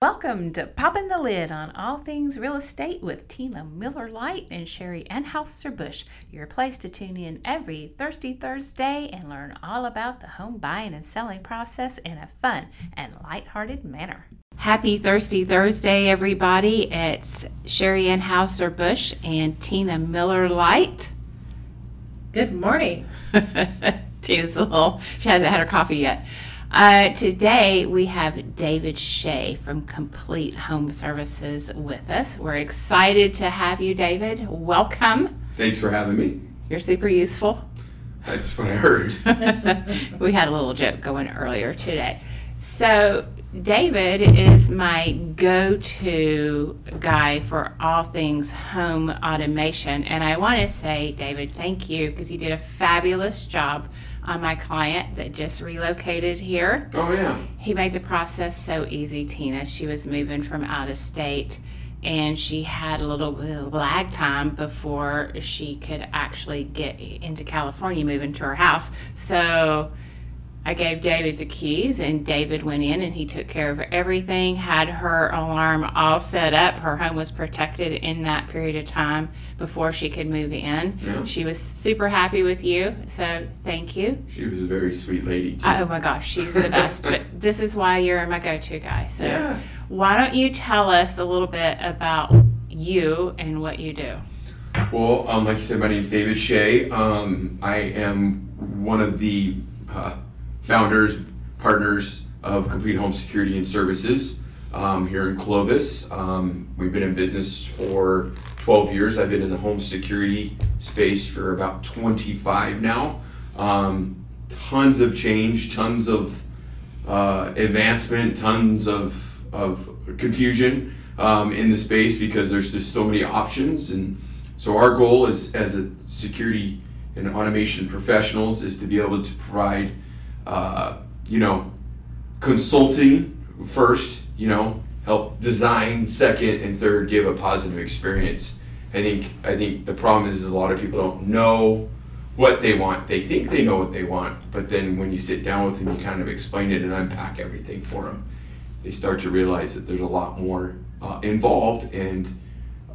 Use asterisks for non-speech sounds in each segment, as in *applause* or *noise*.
Welcome to Popping the Lid on All Things Real Estate with Tina Miller Light and Sherry Enhauser Bush, your place to tune in every Thirsty Thursday and learn all about the home buying and selling process in a fun and lighthearted manner. Happy Thirsty Thursday, everybody. It's Sherry Enhauser Bush and Tina Miller Light. Good morning. *laughs* Tina's a little, she hasn't had her coffee yet. Uh, today we have David Shea from Complete Home Services with us. We're excited to have you, David. Welcome. Thanks for having me. You're super useful. That's what I heard. *laughs* *laughs* we had a little joke going earlier today. So, David is my go to guy for all things home automation. And I want to say, David, thank you because you did a fabulous job on my client that just relocated here. Oh, yeah. He made the process so easy, Tina. She was moving from out of state and she had a little lag time before she could actually get into California, move into her house. So, I gave David the keys, and David went in and he took care of everything, had her alarm all set up. Her home was protected in that period of time before she could move in. Yeah. She was super happy with you, so thank you. She was a very sweet lady, too. Oh my gosh, she's the best. but *laughs* this is why you're my go to guy. So, Yeah. why don't you tell us a little bit about you and what you do? Well, um, like you said, my name's David Shea. Um, I am one of the uh, founders, partners of Complete Home Security and Services um, here in Clovis. Um, we've been in business for 12 years. I've been in the home security space for about 25 now. Um, tons of change, tons of uh, advancement, tons of, of confusion um, in the space because there's just so many options. And so our goal is as a security and automation professionals is to be able to provide, uh, you know, consulting first, you know, help design second, and third, give a positive experience. I think I think the problem is, is a lot of people don't know what they want. They think they know what they want, but then when you sit down with them, you kind of explain it and unpack everything for them. They start to realize that there's a lot more uh, involved, and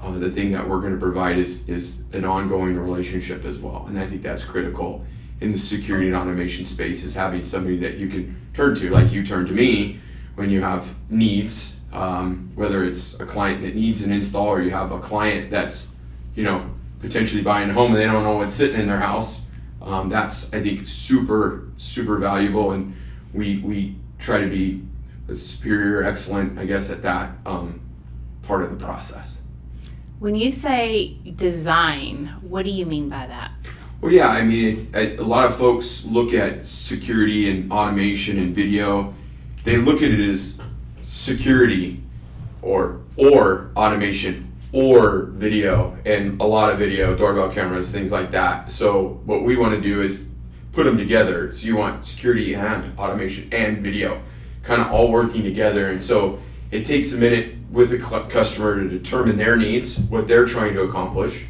uh, the thing that we're going to provide is is an ongoing relationship as well. And I think that's critical in the security and automation space is having somebody that you can turn to, like you turn to me when you have needs, um, whether it's a client that needs an install or you have a client that's, you know, potentially buying a home and they don't know what's sitting in their house. Um, that's I think super super valuable, and we we try to be a superior, excellent, I guess, at that um, part of the process. When you say design, what do you mean by that? Well, yeah, I mean, a lot of folks look at security and automation and video. They look at it as security or or automation or video and a lot of video, doorbell cameras, things like that. So what we want to do is put them together. So you want security and automation and video kind of all working together. And so it takes a minute with a customer to determine their needs, what they're trying to accomplish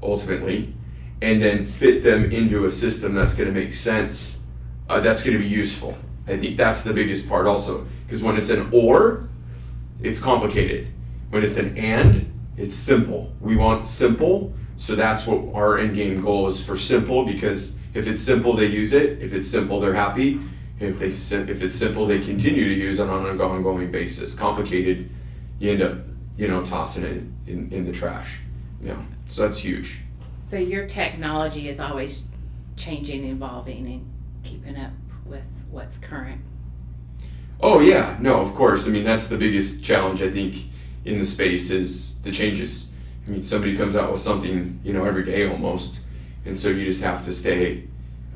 ultimately, and then fit them into a system that's going to make sense, uh, that's going to be useful. I think that's the biggest part also. Because when it's an or, it's complicated. When it's an and, it's simple. We want simple, so that's what our end game goal is for simple. Because if it's simple, they use it. If it's simple, they're happy. If they if it's simple, they continue to use it on an ongoing basis. Complicated, you end up you know tossing it in, in the trash. Yeah, so that's huge. So your technology is always changing, evolving, and keeping up with what's current. Oh yeah, no, of course. I mean that's the biggest challenge I think in the space is the changes. I mean somebody comes out with something you know every day almost, and so you just have to stay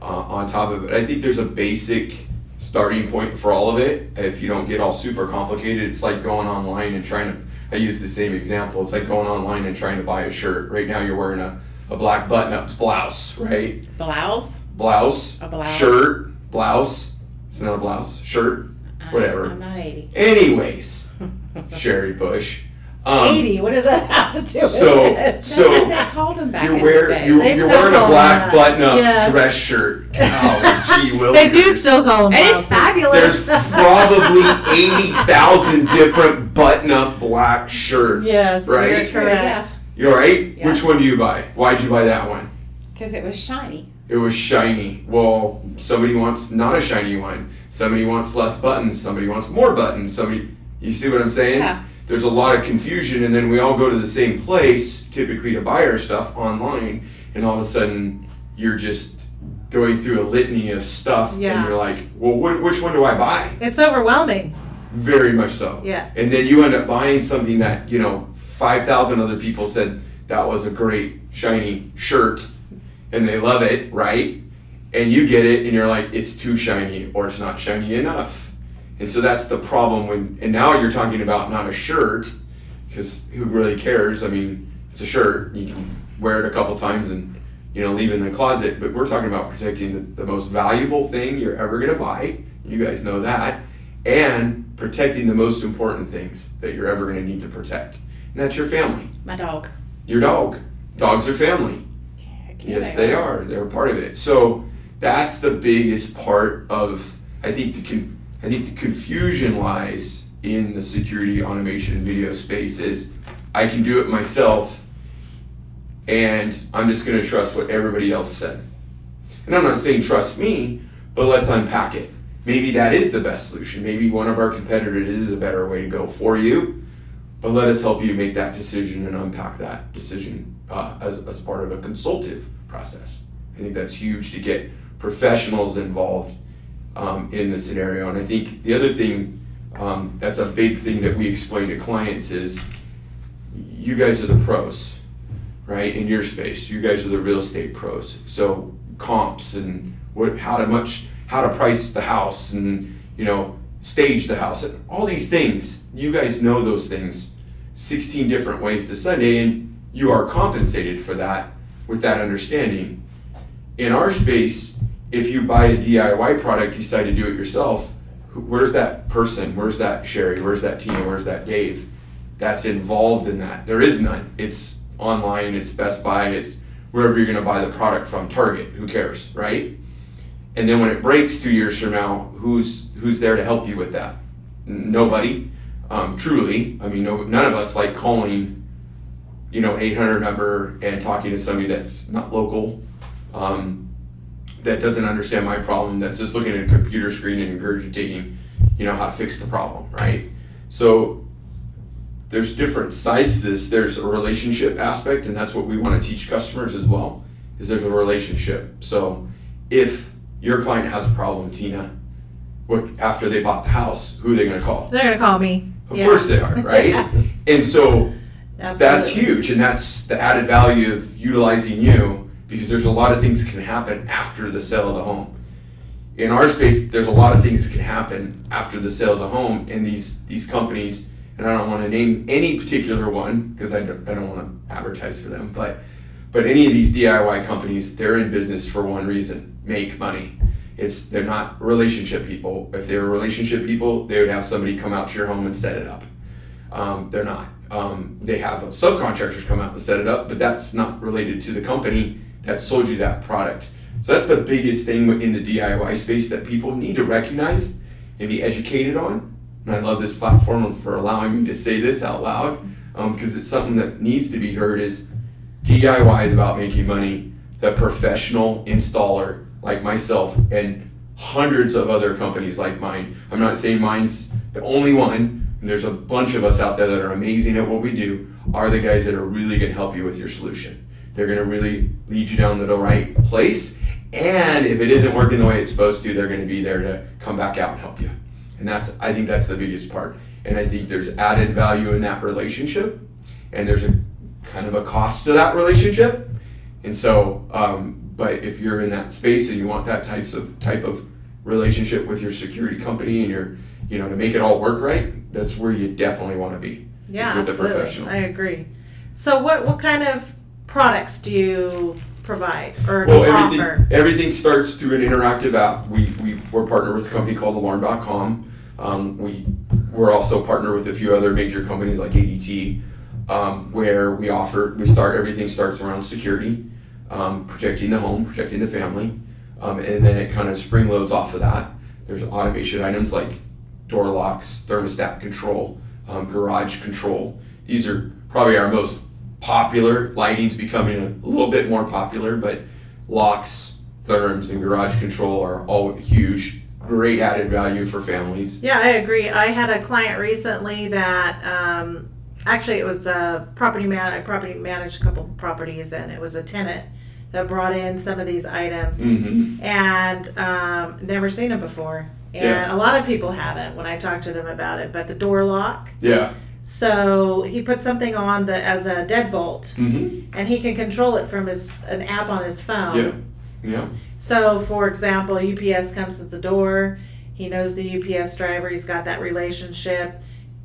uh, on top of it. I think there's a basic starting point for all of it. If you don't get all super complicated, it's like going online and trying to. I use the same example. It's like going online and trying to buy a shirt. Right now you're wearing a, a black button-up blouse, right? Blouse? Blouse, A blouse. shirt, blouse. It's not a blouse, shirt, I'm- whatever. I'm not 80. Anyways, *laughs* Sherry Bush. Um, 80. What does that have to do with So- it? That's so they called them back You're, in wear, the day. you're, you're wearing a black that. button-up Yes. dress shirt. *laughs* Oh, gee willikers. They do still call them It is fabulous. There's probably 80,000 different button-up black shirts. Yes, you're Right? correct. You're right? Yeah. Which one do you buy? Why'd you buy that one? Because it was shiny. It was shiny. Well, somebody wants not a shiny one. Somebody wants less buttons. Somebody wants more buttons. Somebody, you see what I'm saying? Yeah. There's a lot of confusion, and then we all go to the same place, typically to buy our stuff online, and all of a sudden you're just going through a litany of stuff, Yeah. and you're like, well, wh- which one do I buy? It's overwhelming. Very much so. Yes. And then you end up buying something that, you know, 5,000 other people said that was a great, shiny shirt and they love it, right? And you get it and you're like, it's too shiny or it's not shiny enough. And so that's the problem when, and now you're talking about not a shirt because who really cares? I mean, it's a shirt. You can wear it a couple times and, you know, leave it in the closet. But we're talking about protecting the, the most valuable thing you're ever going to buy. You guys know that. And protecting the most important things that you're ever going to need to protect. That's your family, My dog. your dog. Dogs are family. Yes, they are. They're a part of it. So that's the biggest part of. I think the con- I think the confusion lies in the security automation and video space. Is I can do it myself, and I'm just going to trust what everybody else said. And I'm not saying trust me, but let's unpack it. Maybe that is the best solution. Maybe one of our competitors is a better way to go for you. But let us help you make that decision and unpack that decision uh, as, as part of a consultative process. I think that's huge to get professionals involved um, in the scenario. And I think the other thing um, that's a big thing that we explain to clients is you guys are the pros, right? In your space, you guys are the real estate pros. So comps and what, how to much, how to price the house and you know stage the house and all these things. You guys know those things 16 different ways to Sunday, and you are compensated for that with that understanding. In our space, if you buy a DIY product, you decide to do it yourself, where's that person? Where's that Sherry? Where's that Tina? Where's that Dave? That's involved in that. There is none. It's online, it's Best Buy, it's wherever you're gonna buy the product from, Target, who cares, right? And then when it breaks two years from now, who's who's there to help you with that? Nobody. Um, truly, I mean, no, none of us like calling, you know, an 800 number and talking to somebody that's not local, um, that doesn't understand my problem, that's just looking at a computer screen and regurgitating, you know, how to fix the problem, right? So there's different sides to this. There's a relationship aspect, and that's what we want to teach customers as well. Is there's a relationship. So if your client has a problem, Tina, what after they bought the house, who are they going to call? They're going to call me. Of course they are, right? Yes. And so that's huge, and that's the added value of utilizing you because there's a lot of things that can happen after the sale of the home. In our space, there's a lot of things that can happen after the sale of the home, and these these companies, and I don't want to name any particular one because I don't, I don't want to advertise for them, but but any of these DIY companies, they're in business for one reason: make money. It's they're not relationship people. If they were relationship people, they would have somebody come out to your home and set it up. Um, they're not. Um, they have subcontractors come out and set it up, but that's not related to the company that sold you that product. So that's the biggest thing in the DIY space that people need to recognize and be educated on. And I love this platform for allowing me to say this out loud because it's something that needs to be heard. Is DIY is about making money. The professional installer like myself and hundreds of other companies like mine. I'm not saying mine's the only one. And there's a bunch of us out there that are amazing at what we do. Are the guys that are really going to help you with your solution. They're going to really lead you down to the right place. And if it isn't working the way it's supposed to, they're going to be there to come back out and help you. And that's I think that's the biggest part. And I think there's added value in that relationship, and there's a kind of a cost to that relationship. And so, um, but if you're in that space and you want that types of type of relationship with your security company and your, you know, to make it all work right, that's where you definitely want to be. Yeah, absolutely. I agree. So, what what kind of products do you provide or Well, offer? everything, everything starts through an interactive app. We, we, we're partnered with a company called Alarm.com. Um, we, we're also partnered with a few other major companies like ADT, um, where we offer we start everything starts around security, um, protecting the home, protecting the family, um, and then it kind of spring loads off of that. There's automation items like door locks, thermostat control, um, garage control. These are probably our most popular. Lighting's becoming a little bit more popular, but locks, therms, and garage control are all huge. Great added value for families. Yeah, I agree. I had a client recently that um, actually it was a property man. I property managed a couple properties, and it was a tenant that brought in some of these items Mm-hmm. and um, never seen them before. And Yeah. a lot of people haven't when I talk to them about it. But the door lock. Yeah. So he put something on the as a deadbolt, Mm-hmm. and he can control it from his an app on his phone. Yeah. Yeah. So, for example, UPS comes to the door. He knows the UPS driver. He's got that relationship.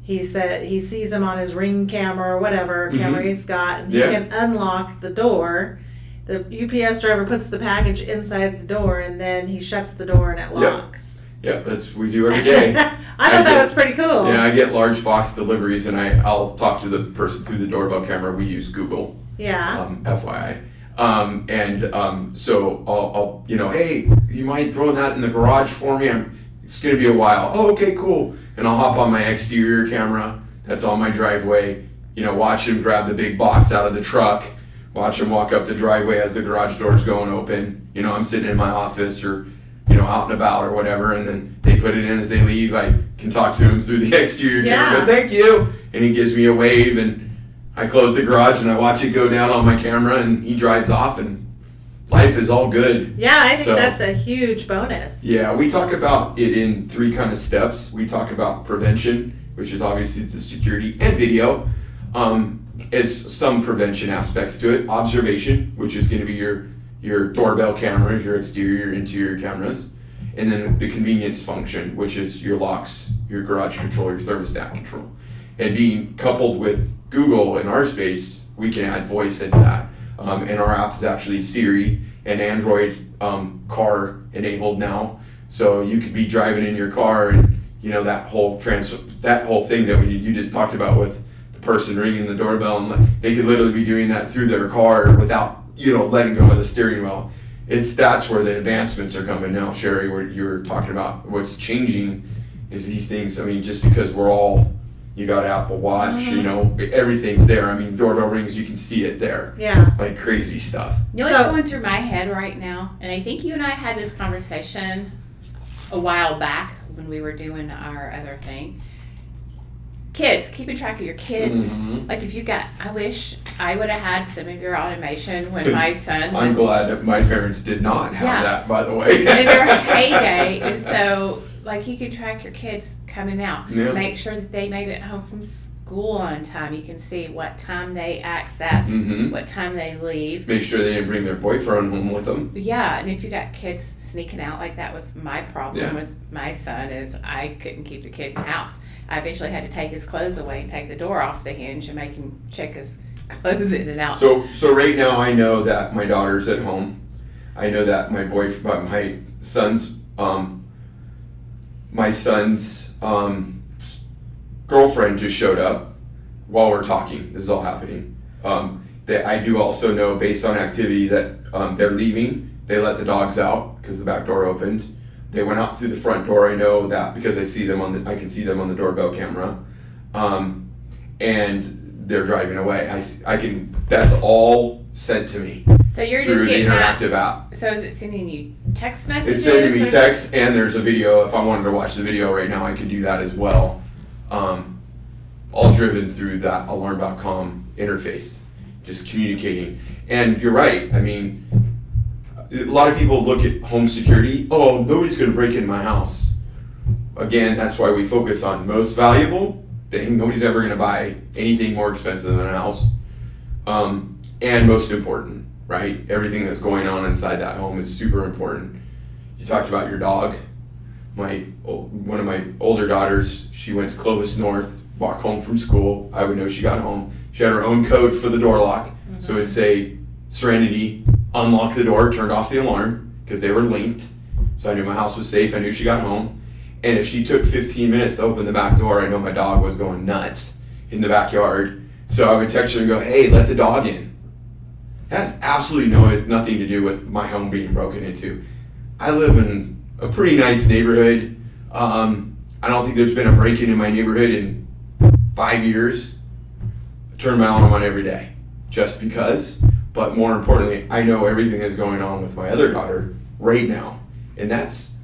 He said he sees him on his ring camera or whatever Mhm. camera he's got, and Yeah. he can unlock the door. The UPS driver puts the package inside the door, and then he shuts the door and it locks. Yeah. That's what we do every day. *laughs* I thought I that get- was pretty cool. Yeah, I get large box deliveries, and I I'll talk to the person through the doorbell camera. We use Google, Yeah. um, FYI. Um, and um, so I'll, I'll you know, hey, you mind throwing that in the garage for me? I'm, it's gonna be a while. Oh, okay, cool. And I'll hop on my exterior camera that's on my driveway. You know, watch him grab the big box out of the truck. Watch him walk up the driveway as the garage door's going open. You know, I'm sitting in my office or you know, out and about or whatever, and then they put it in as they leave. I can talk to him through the *laughs* exterior Yeah. camera. Thank you, and he gives me a wave, and I close the garage and I watch it go down on my camera, and he drives off, and life is all good. yeah, I think So- that's a huge bonus. Yeah, we talk about it in three kind of steps. We talk about prevention, which is obviously the security and video. Um, as some prevention aspects to it. Observation, which is going to be your your doorbell cameras, your exterior, interior cameras, and then the convenience function, which is your locks, your garage control, your thermostat control, and being coupled with Google in our space, we can add voice into that. Um, and our app is actually Siri and Android um, car enabled now, so you could be driving in your car and you know that whole trans that whole thing that we, you just talked about with the person ringing the doorbell and they could literally be doing that through their car without you know letting go of the steering wheel. It's that's where the advancements are coming now, Sherry. Where you were talking about what's changing is these things. I mean, just because we're all you got Apple Watch, you know, everything's there. I mean, doorbell rings, you can see it there, Yeah. like crazy stuff. You know what's So- going through my head right now? And I think you and I had this conversation a while back when we were doing our other thing. Kids, keeping track of your kids. Mhm. Like if you got, I wish I would have had some of your automation when my son I'm glad that my parents did not have Yeah. that, by the way. in their *laughs* heyday. And so, like, you can track your kids coming out. Yeah. Make sure that they made it home from school on time. You can see what time they access, Mhm. what time they leave. Make sure they didn't bring their boyfriend home with them. Yeah, and if you got kids sneaking out, like that was my problem Yeah. with my son, is I couldn't keep the kid in the house. I eventually had to take his clothes away and take the door off the hinge and make him check his *laughs* clothes in and out. So, so right now I know that my daughter's at home. I know that my boyfriend, my son's, um, my son's um, girlfriend just showed up while we're talking. This is all happening. Um, that I do also know, based on activity, that um, they're leaving. They let the dogs out because the back door opened. They went out through the front door. I know that because I see them on the, I can see them on the doorbell camera, um, and they're driving away. I, I can. That's all sent to me so you're through just the getting that. interactive app. So is it sending you text messages? It's sending me text, and there's a video. If I wanted to watch the video right now, I could do that as well. Um, all driven through that alarm.com interface, just communicating. And you're right. I mean, a lot of people look at home security. Oh, nobody's going to break into my house. Again, that's why we focus on most valuable thing. Nobody's ever going to buy anything more expensive than a house. Um, and most important, right? Everything that's going on inside that home is super important. You talked about your dog. My one of my older daughters, she went to Clovis North, walked home from school. I would know she got home. She had her own code for the door lock, mm-hmm. so it'd say Serenity, unlock the door, turned off the alarm because they were linked. So I knew my house was safe. I knew she got home. And if she took 15 minutes to open the back door, I know my dog was going nuts in the backyard. So I would text her and go, "Hey, let the dog in." That has absolutely no nothing to do with my home being broken into. I live in a pretty nice neighborhood. Um, I don't think there's been a break-in in my neighborhood in five years. I turn my alarm on every day, just because. But more importantly, I know everything that's going on with my other daughter right now, and that's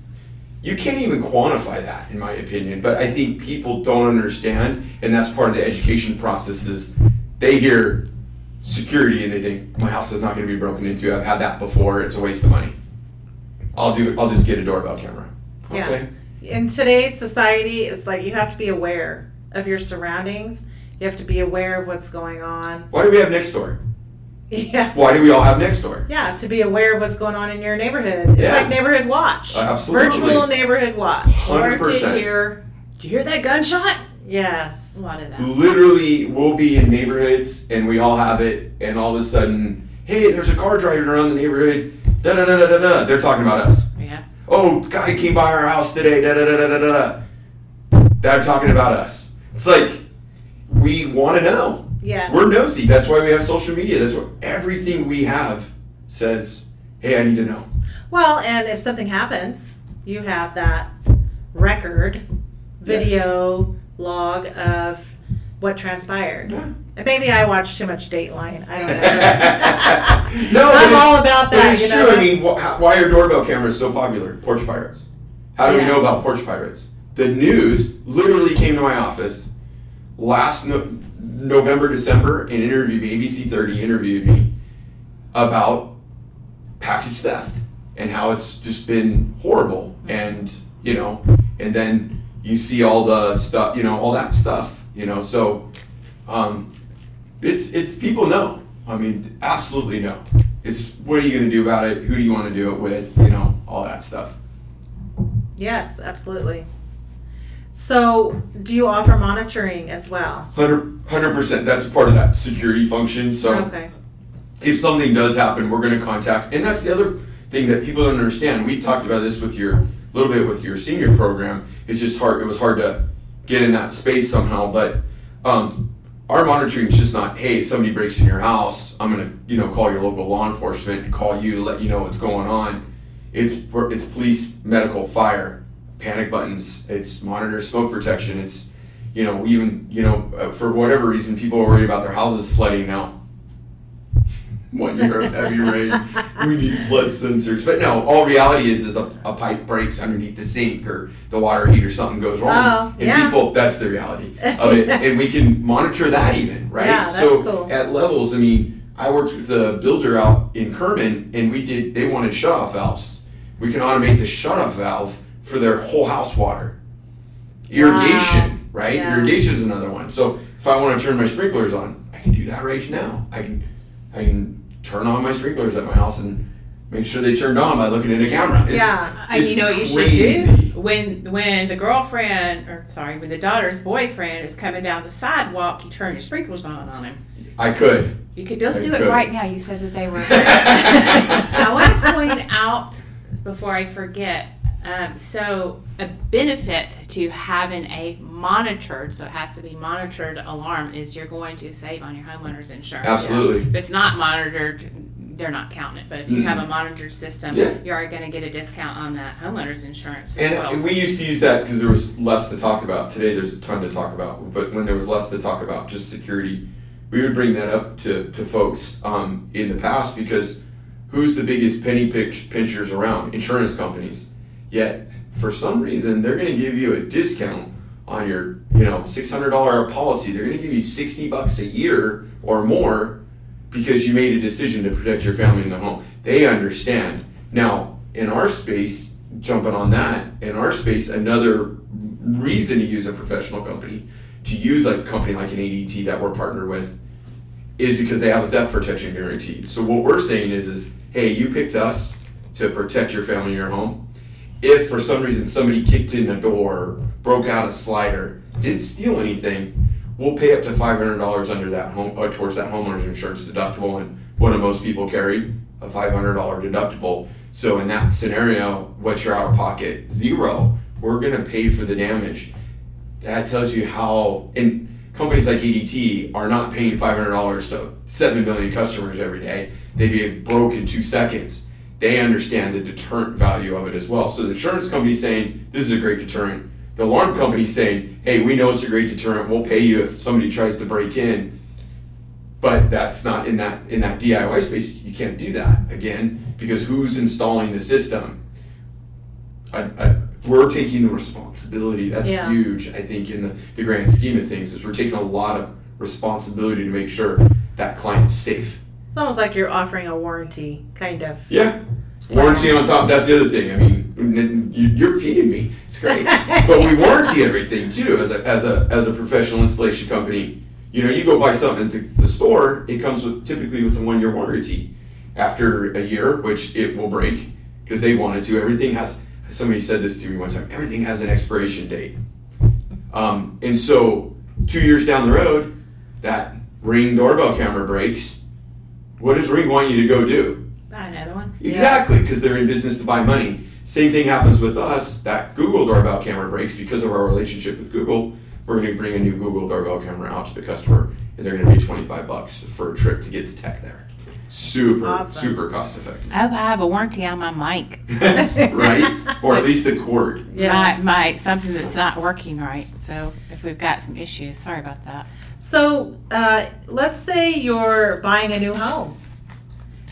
you can't even quantify that, in my opinion. But I think people don't understand, and that's part of the education process. Is they hear security and they think my house is not going to be broken into. I've had that before. It's a waste of money. I'll do. I'll just get a doorbell camera. Yeah. In today's society, it's like you have to be aware of your surroundings. You have to be aware of what's going on. Why do we have Nextdoor? *laughs* Yeah. Why do we all have Nextdoor? Yeah, to be aware of what's going on in your neighborhood. It's Yeah. like neighborhood watch. Uh, absolutely. Virtual neighborhood watch. Hundred Or to percent. hear, did you hear that gunshot? Yes. A lot of that. Literally, we'll be in neighborhoods and we all have it, and all of a sudden, hey, there's a car driving around the neighborhood. Da da da da da da. They're talking about us. Yeah. Oh, guy came by our house today. Da da da da da da da. They're talking about us. It's like we want to know. Yeah. We're nosy. That's why we have social media. That's what everything we have says. Hey, I need to know. Well, and if something happens, you have that record, video log of what transpired. Yeah. Maybe I watch too much Dateline. I don't know. *laughs* no, I'm all about that. It's you know, true. I mean, why are doorbell cameras so popular? Porch pirates. How do we know about porch pirates? The news literally came to my office last no- November, December, and interviewed me. ABC 30 interviewed me about package theft and how it's just been horrible. Mm-hmm. And you know, and then you see all the stuff, you know, all that stuff, you know. So, um, it's it's people know. I mean, absolutely know. It's what are you going to do about it? Who do you want to do it with? You know, all that stuff. yes, absolutely. So, do you offer monitoring as well? Hundred percent. That's part of that security function. So okay. if something does happen, we're going to contact. And that's the other thing that people don't understand. We talked about this with your little bit with your senior program. It's just hard. It was hard to get in that space somehow. But um, our monitoring is just not. Hey, somebody breaks in your house. I'm to you know call your local law enforcement and call you to let you know what's going on. It's it's police, medical, fire, panic buttons. It's monitor smoke protection. It's you know even you know uh, for whatever reason people are worried about their houses flooding now one year of heavy rain. We need flood sensors. But no, all reality is is a, a pipe breaks underneath the sink or the water heat or something goes wrong. Oh, and yeah. people that's the reality of it. *laughs* and we can monitor that even, right? Yeah, that's so cool. at levels, I mean, I worked with a builder out in Kerman and we did they wanted shut off valves. We can automate the shut off valve for their whole house water. Irrigation, right? Yeah. Irrigation is another one. So if I want to turn my sprinklers on, I can do that right now. I can I can turn on my sprinklers at my house and make sure they turned on by looking at a camera. It's, Yeah. It's you know what you should do when when the girlfriend or sorry when the daughter's boyfriend is coming down the sidewalk, you turn your sprinklers on on him. I could. You could I just do could. it right now. You said that they were. *laughs* I want to point out before I forget. Um, so a benefit to having a monitored, so it has to be monitored alarm, is you're going to save on your homeowner's insurance. Absolutely. If it's not monitored, they're not counting it. But if you Mm. have a monitored system, Yeah. you are going to get a discount on that homeowner's insurance as And, well. and we used to use that because there was less to talk about. Today there's a ton to talk about. But when there was less to talk about, just security, we would bring that up to, to folks um, in the past because who's the biggest penny pinch, pinchers around? Insurance companies. Yet, for some reason, they're going to give you a discount on your, you know, $600 policy. They're going to give you 60 bucks a year or more because you made a decision to protect your family in the home. They understand. Now, in our space, jumping on that, in our space, another reason to use a professional company, to use a company like an ADT that we're partnered with, is because they have a theft protection guarantee. So what we're saying is, is hey, you picked us to protect your family in your home. If for some reason somebody kicked in a door, broke out a slider, didn't steal anything, we'll pay up to five hundred dollars under that home uh, towards that homeowner's insurance deductible, and what do most people carry? A five hundred dollar deductible. So in that scenario, what's your out of pocket? Zero. We're gonna pay for the damage. That tells you how. And companies like ADT are not paying five hundred dollars to seven million customers every day. They'd be broke in two seconds. They understand the deterrent value of it as well. So the insurance company saying this is a great deterrent. The alarm company saying, hey, we know it's a great deterrent. We'll pay you if somebody tries to break in. But that's not in that in that DIY space. You can't do that again because who's installing the system? I, I, we're taking the responsibility. That's Yeah. huge, I think, in the, the grand scheme of things, is we're taking a lot of responsibility to make sure that client's safe. It's almost like you're offering a warranty, kind of. Yeah. Warranty on top, that's the other thing. I mean, you- you're feeding me. It's great. *laughs* but we warranty everything too as a, as a, as a professional installation company. You know, you go buy something at the store, it comes with typically with a one year warranty. After a year, which it will break because they wanted to, everything has, somebody said this to me one time, everything has an expiration date. Um, and so, two years down the road, that ring doorbell camera breaks. What does Ring want you to go do? Buy another one. Exactly, because they're in business to buy money. Same thing happens with us. That Google doorbell camera breaks because of our relationship with Google. We're going to bring a new Google doorbell camera out to the customer, and they're going to pay 25 bucks for a trip to get the tech there. Super, Awesome. super cost effective, I hope I have a warranty on my mic. *laughs* right? Or at least the cord. Yes. My, my something that's not working right. So if we've got some issues, sorry about that. So, uh, let's say you're buying a new home,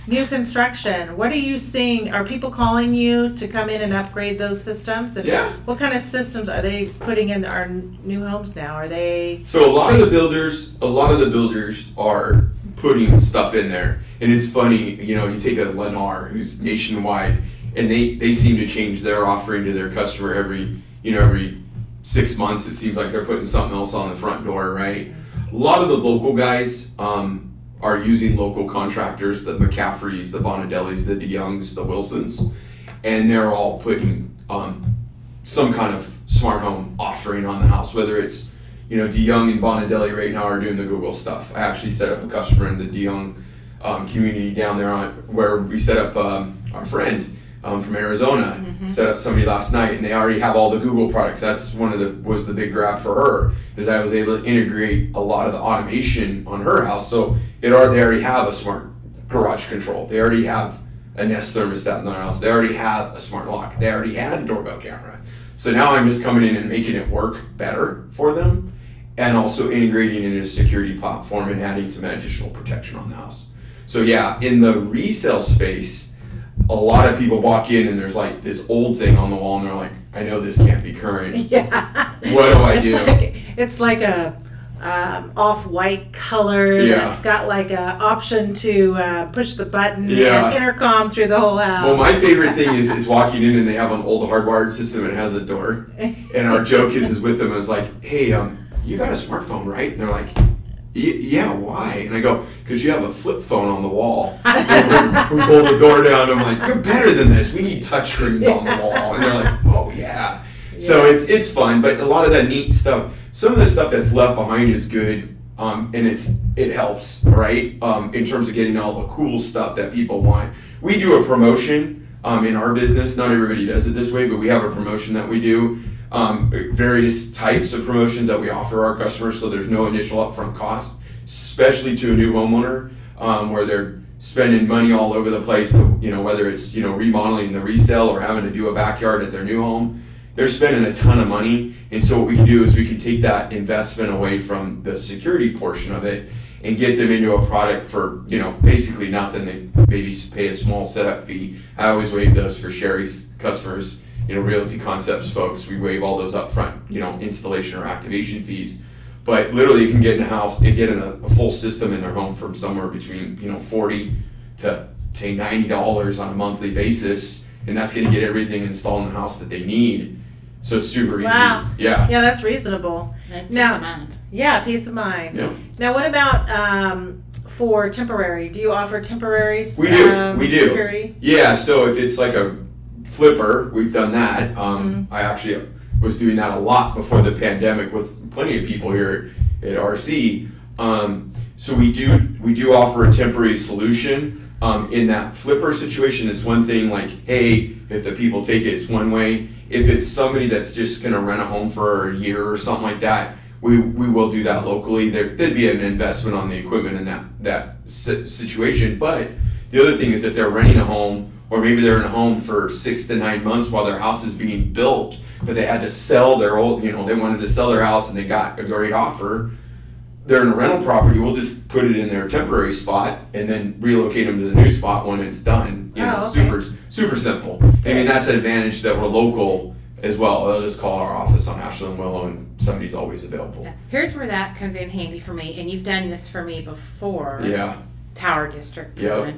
new construction. What are you seeing? Are people calling you to come in and upgrade those systems? And Yeah. What kind of systems are they putting in our new homes now? Are they? So a lot of the builders, a lot of the builders are putting stuff in there, and it's funny. You know, you take a Lennar who's nationwide, and they they seem to change their offering to their customer every you know every six months. It seems like they're putting something else on the front door, right? A lot of the local guys um, are using local contractors, the McCaffreys, the Bonadelles, the DeYoungs, the Wilsons, and they're all putting um, some kind of smart home offering on the house, whether it's you know, DeYoung and Bonadelle right now are doing the Google stuff. I actually set up a customer in the DeYoung um, community down there on where we set up um, our friend um, from Arizona set up somebody last night, and they already have all the Google products. That's one of the was the big grab for her is I was able to integrate a lot of the automation on her house. So it already they already have a smart garage control. They already have a Nest thermostat in their house. They already have a smart lock. They already had a doorbell camera. So now I'm just coming in and making it work better for them and also integrating it into a security platform and adding some additional protection on the house. So yeah, in the resale space, a lot of people walk in and there's like this old thing on the wall and they're like, I know this can't be current. *laughs* Yeah. What do I it's do? Like, it's like a um, off-white color Yeah. that's got like an option to uh, push the button Yeah. and intercom through the whole house. Well, my favorite thing is, *laughs* is walking in and they have an old hardwired system and it has a door. And our joke is, is with them, I was like, hey, um, you got a smartphone, right? And they're like, "Y- yeah, why? And I go, because you have a flip phone on the wall. And we, *laughs* pull the door down. And I'm like, you're better than this. We need touchscreens on the wall. And they're like, oh, yeah. So it's it's fun, but a lot of that neat stuff, some of the stuff that's left behind is good. Um, and it's it helps, right? Um, in terms of getting all the cool stuff that people want. We do a promotion um, in our business. Not everybody does it this way, but we have a promotion that we do. Um, various types of promotions that we offer our customers, so there's no initial upfront cost, especially to a new homeowner um, where they're spending money all over the place. To, you know, whether it's you know remodeling the resale or having to do a backyard at their new home they're spending a ton of money. And so what we can do is we can take that investment away from the security portion of it and get them into a product for, you know, basically nothing. They maybe pay a small setup fee. I always waive those for Sherry's customers, you know, Realty Concepts folks. We waive all those upfront, you know, installation or activation fees. But literally you can get in a house and get in a, a full system in their home from somewhere between, you know, 40 to say $90 on a monthly basis. And that's going to get everything installed in the house that they need. So it's super Wow. easy. Yeah. yeah, that's reasonable. That's Now- peace of mind. Yeah, peace of mind. Yeah. Now, what about um, for temporary? Do you offer temporary We do, um, we do. security? Yeah, so if it's like a flipper, we've done that. Um, Mm-hmm. I actually was doing that a lot before the pandemic with plenty of people here at RC. Um, so we do we do offer a temporary solution. Um, in that flipper situation, it's one thing like, hey, if the people take it, it's one way. If it's somebody that's just gonna rent a home for a year or something like that, we we will do that locally. There there'd be an investment on the equipment in that that situation, but the other thing is if they're renting a home or maybe they're in a home for six to nine months while their house is being built, but they had to sell their old, you know, they wanted to sell their house and they got a great offer. They're in a rental property. We'll just put it in their temporary spot and then relocate them to the new spot when it's done. You know, Oh, okay. super super simple. I mean, that's an advantage that we're local as well. They'll just call our office on Ashlan Willow and somebody's always available. Yeah. Here's where that comes in handy for me, and you've done this for me before. Yeah. Tower District. Yep.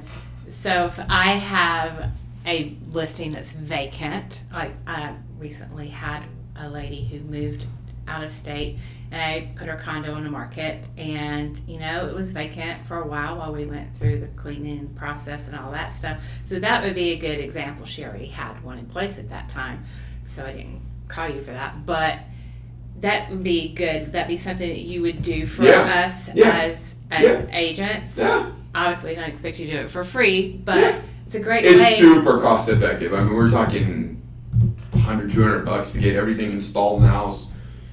So if I have a listing that's vacant, like I recently had a lady who moved out of state and I put her condo on the market and you know it was vacant for a while while we went through the cleaning process and all that stuff. So that would be a good example. She already had one in place at that time. So I didn't call you for that. But that would be good. Would that be something that you would do for Yeah. us Yeah. as as Yeah. agents? Yeah. Obviously don't expect you to do it for free, but Yeah. it's a great It's way. super cost effective. I mean, we're talking 100, 200 bucks to get everything installed in the house.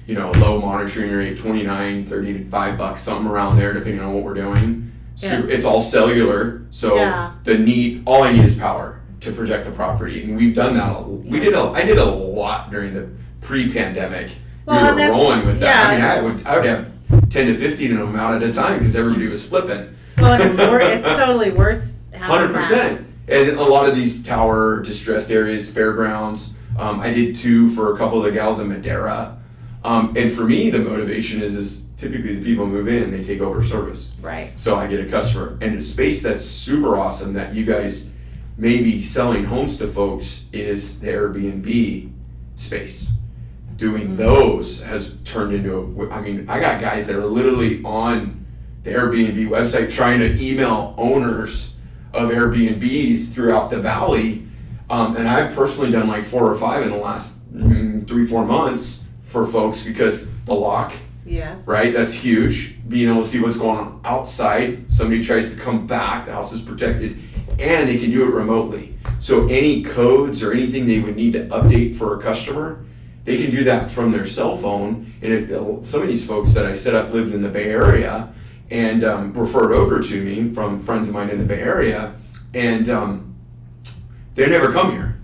You know, low monitoring rate, 29, 35 bucks, something around there, depending on what we're doing. Super, It's all cellular, so Yeah. the need, all I need is power to protect the property, and we've done that. a- We did a, I did a lot during the pre-pandemic. Well, we were rolling with that. I mean, I would, I would have 10 to 15 of them out at a time because everybody was flipping. Well, it's, *laughs* it's totally worth having Hundred that. percent. And a lot of these Tower District areas, fairgrounds. Um, I did two for a couple of the gals in Madera. Um, and for me, the motivation is is typically the people move in, they take over service. right. So I get a customer. And the space that's super awesome that you guys may be selling homes to folks is the Airbnb space. Doing those has turned into a, I mean, I got guys that are literally on the Airbnb website trying to email owners of Airbnbs throughout the valley. Um, and I've personally done like four or five in the last mm, three, four months for folks because the lock Yes. right? That's huge. Being able to see what's going on outside. Somebody tries to come back, the house is protected, and they can do it remotely. So any codes or anything they would need to update for a customer, they can do that from their cell phone. And it, some of these folks that I set up lived in the Bay Area and um, referred over to me from friends of mine in the Bay Area, and um, they never come here.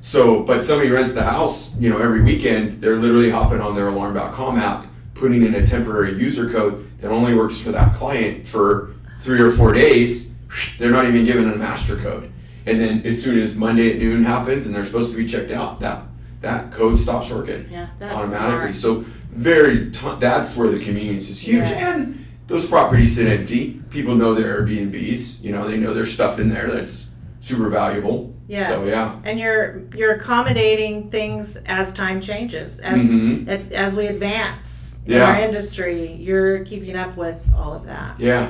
So, but somebody rents the house, you know, every weekend, they're literally hopping on their alarm.com app, putting in a temporary user code that only works for that client for three or four days. They're not even given a master code. And then as soon as Monday at noon happens and they're supposed to be checked out, that that code stops working Yeah, automatically. smart. So very t- that's where the convenience is huge. Yes. And those properties sit empty. People know their Airbnbs. You know, they know there's stuff in there that's super valuable. Yes. So yeah. And you're you're accommodating things as time changes, as Mhm. as, we advance in Yeah. our industry. You're keeping up with all of that. Yeah.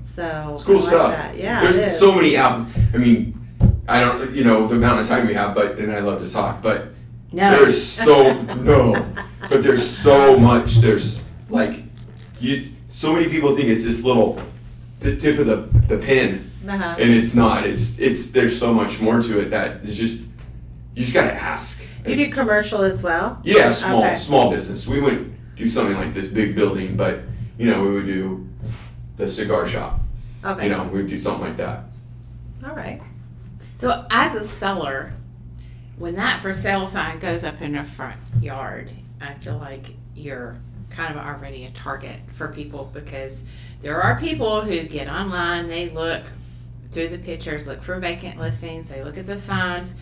So It's cool like stuff. That. Yeah, There's it is. so many app. I mean, I don't, you know, the amount of time we have, but and I love to talk, but No. there's so *laughs* no, but there's so much. There's like you. So many people think it's this little, the tip of the the pin, Uh-huh. and it's not. It's it's there's so much more to it that it's just you just gotta ask. You do commercial as well. Yeah, small Okay. small business. We wouldn't do something like this big building, but you know, we would do the cigar shop. Okay. You know, we'd do something like that. All right. So as a seller, when that for sale sign goes up in the front yard, I feel like you're kind of already a target for people because there are people who get online, they look through the pictures, look for vacant listings, they look at the signs.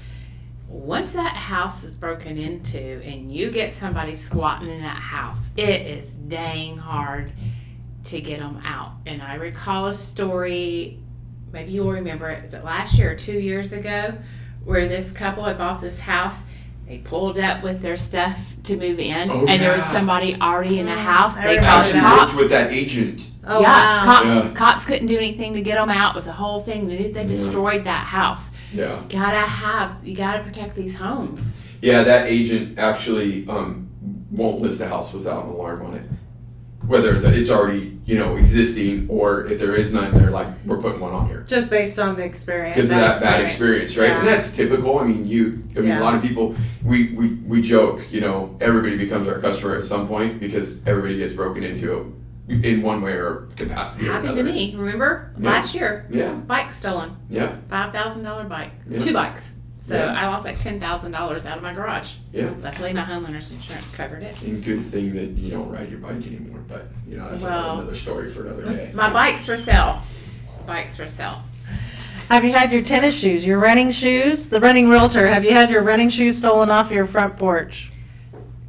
Once that house is broken into and you get somebody squatting in that house, it is dang hard to get them out. And I recall a story maybe you'll remember it. Is it last year or two years ago, where this couple had bought this house? They pulled up with their stuff to move in, Oh, and there was somebody already in the Mm, house. I They remember called Actually the cops. with that agent. Oh yeah, wow. cops. Yeah. Cops couldn't do anything to get them out. It was a whole thing. They they Yeah. destroyed that house. Yeah. you Gotta have. You gotta protect these homes. Yeah, that agent actually um, won't list a house without an alarm on it. Whether the, it's already you know existing or if there is none, they're like we're putting one on here Just based on the experience. because of that bad experience, right? And that's typical. I mean, you, I mean, Yeah. a lot of people, we, we, we joke, you know, everybody becomes our customer at some point because everybody gets broken into in one way or capacity or Happened to me. Remember Yeah. last year? Yeah, Bike stolen. yeah, Five thousand dollar bike. Yeah. Two bikes. So Yeah. I lost like ten thousand dollars out of my garage. yeah. Luckily, my homeowner's insurance covered it. And good thing that you don't ride your bike anymore, but you know that's Well- another story for another day. My bike's for sale. Bike's for sale. Have you had your tennis shoes, your running shoes? The running realtor, have you had your running shoes stolen off your front porch?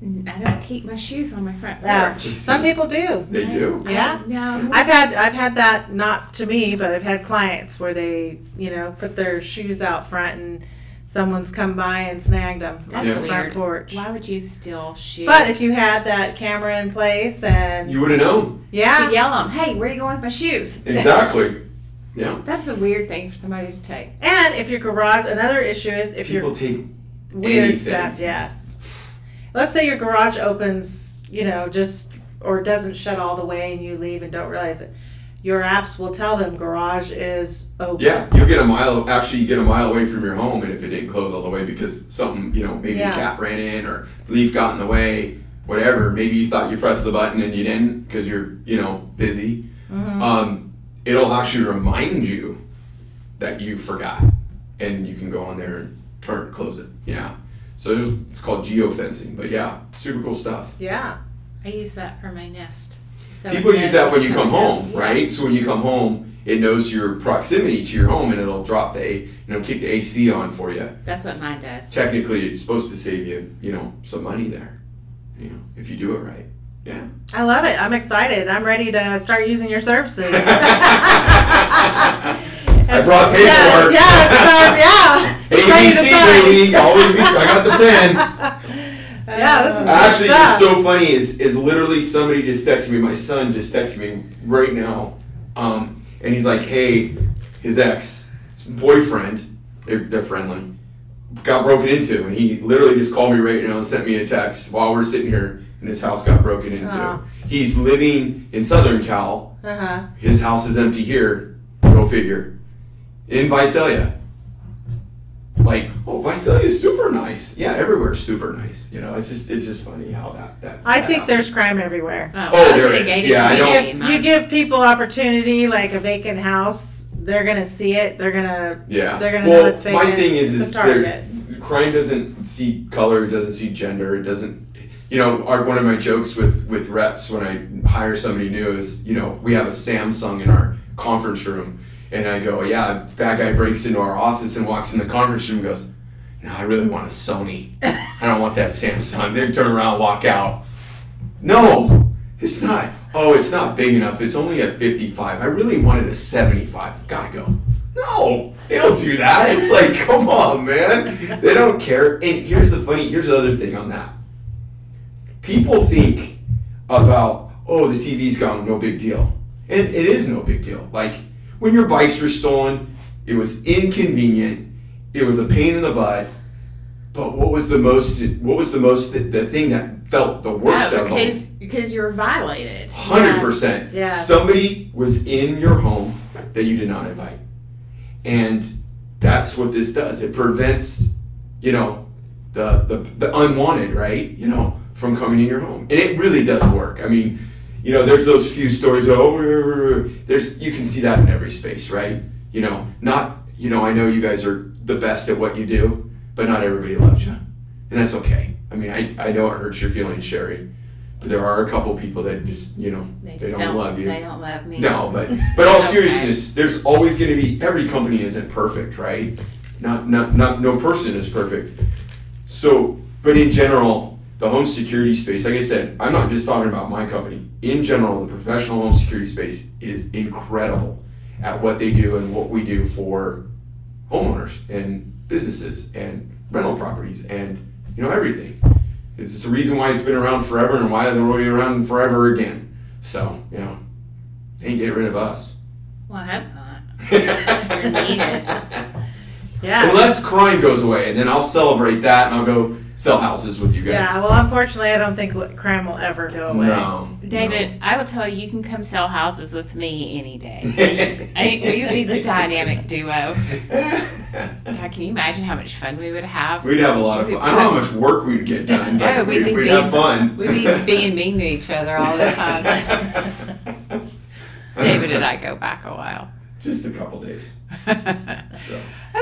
I don't keep my shoes on my front Yeah. porch. Some people do. They do. Yeah. No. I've had I've had that not to me, but I've had clients where they, you know, put their shoes out front and someone's come by and snagged them That's off the front weird. porch. Why would you steal shoes? But if you had that camera in place and You would have known yeah, you yell them, hey, where are you going with my shoes? *laughs* exactly. Yeah. That's a weird thing for somebody to take. and if your garage, another issue is if People your take weird anything. stuff, yes. Let's say your garage opens, you know, just or doesn't shut all the way and you leave and don't realize it. Your apps will tell them garage is open. Yeah, you'll get a mile. Actually, you get a mile away from your home, and if it didn't close all the way because something, you know, maybe Yeah. a cat ran in or leaf got in the way, whatever. Maybe you thought you pressed the button and you didn't because you're, you know, busy. Mhm. Um, it'll actually remind you that you forgot, and you can go on there and turn close it. Yeah. So it's, it's called geofencing, but yeah, super cool stuff. Yeah. I use that for my nest. So People use that when you come home, in. right? So when you come home, it knows your proximity to your home, and it'll drop the, A- you know, kick the AC on for you. That's what mine does. Technically, it's supposed to save you, you know, some money there, you know, if you do it right. Yeah. I love it. I'm excited. I'm ready to start using your services. *laughs* *laughs* I brought Yeah, paperwork. yeah, it's time, yeah. *laughs* ABC, baby. Always, be- I got the pen. Yeah, this is Actually, stuff. it's so funny. Is is literally somebody just texted me. My son just texted me right now, um, and he's like, "Hey, his ex, his boyfriend, they're, they're friendly, got broken into, and he literally just called me right now and sent me a text while we're sitting here, and his house got broken into. Oh. He's living in Southern Cal. Uh-huh. His house is empty here. Go figure. In Visalia. Like, oh, Visalia is super nice. Yeah, everywhere's super nice. You know, it's just it's just funny how that that. I that think happens. there's crime everywhere. Oh, Oh, I was there in a is. gated Yeah, I You community. give, you give people opportunity, like a vacant house, they're gonna see it. They're gonna Yeah. they're gonna well, know it's vacant. my thing is, it's is a target. there- crime doesn't see color, it doesn't see gender, it doesn't. You know, our, one of my jokes with with reps when I hire somebody new is, you know, we have a Samsung in our conference room, and I go, yeah, bad guy breaks into our office and walks in the conference room and goes, no, I really want a Sony. I don't want that Samsung. They turn around, walk out. No, it's not. Oh, it's not big enough. It's only a 55. I really wanted a 75. Gotta go. No, they don't do that. It's like, *laughs* come on, man. They don't care. And here's the funny, here's the other thing on that. People think about, oh, the TV's gone, no big deal. And it is no big deal. Like, when your bikes were stolen, it was inconvenient, it was a pain in the butt. But what was the most, what was the most, the, the thing that felt the worst Oh, of all? because because you're violated. Hundred percent. Yes. Somebody was in your home that you did not invite, and that's what this does. It prevents, you know, the the, the unwanted, right? You know, from coming in your home, and it really does work. I mean, you know, there's those few stories. Oh, there's you can see that in every space, right? You know, not you know. I know you guys are the best at what you do, but not everybody loves you, and that's okay. I mean, I, I know it hurts your feelings, Sherry, but there are a couple people that just you know They they, just don't, love you. They don't love me. No, but *laughs* but all Okay. seriousness, there's always going to be every company isn't perfect, right? Not not not no person is perfect. So, but in general, the home security space, like I said, I'm not just talking about my company. In general, the professional home security space is incredible at what they do and what we do for homeowners and businesses and rental properties and you know everything. It's the reason why it's been around forever and why they'll be around forever again. So, you know, they ain't getting rid of us. Well, I hope not. *laughs* You're needed. Yeah. Unless crime goes away, and then I'll celebrate that and I'll go sell houses with you guys. Yeah, well, unfortunately, I don't think crime will ever go away. no, David, I will tell you, you can come sell houses with me any day. *laughs* I think we would be the dynamic duo. *laughs* God, can you imagine how much fun we would have? We'd have a lot of fun. I don't know how much work we'd get done, *laughs* oh, but Oh, we'd we'd, be we'd being- have fun. We'd be being mean to each other all the time. David and I go back a while. Just a couple days. So.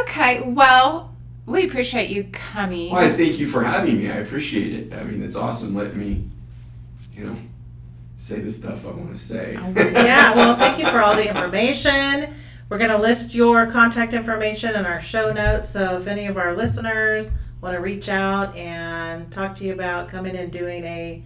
Okay, well, we appreciate you coming. Well, I thank you for having me. I appreciate it. I mean, it's awesome letting me, you know, say the stuff I want to say. *laughs* yeah, well, thank you for all the information. We're going to list your contact information in our show notes. So if any of our listeners want to reach out and talk to you about coming and doing a,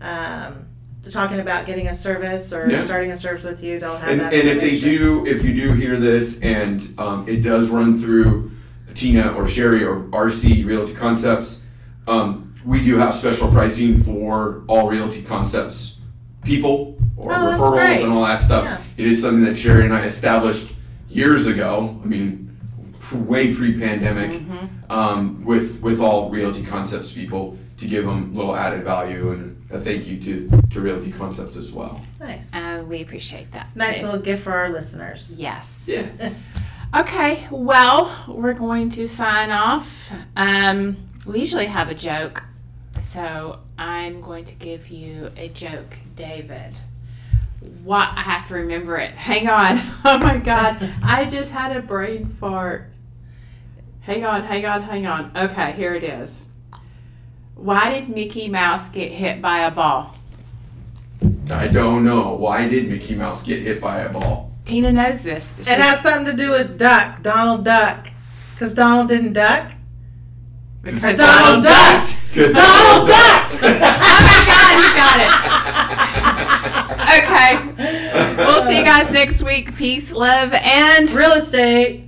um, talking about getting a service or Yeah. starting a service with you, they'll have and, that and if they information. do, if you do hear this and um, it does run through Tina or Sherry or RC Realty Concepts, um, we do have special pricing for all Realty Concepts people or Oh, that's referrals great. and all that stuff. Yeah. It is something that Sherry and I established years ago. I mean, pr- way pre-pandemic, Mm-hmm. um, with with all Realty Concepts people to give them a little added value and a thank you to to Realty Concepts as well. Nice. Uh, we appreciate that. nice too. little gift for our listeners. Yes. Yeah. Okay, well, we're going to sign off. Um, we usually have a joke, so I'm going to give you a joke, David. What I have to remember it. Hang on. *laughs* Oh my god. I just had a brain fart. Hang on, hang on, hang on. Okay, here it is. Why did Mickey Mouse get hit by a ball? I don't know. Why did Mickey Mouse get hit by a ball? Tina knows this. It has something to do with Duck, Donald Duck. Because Donald didn't duck. Because Donald ducked! Because Donald ducked! Oh my god, you got it. *laughs* Okay. We'll see you guys next week. Peace, love, and Real estate.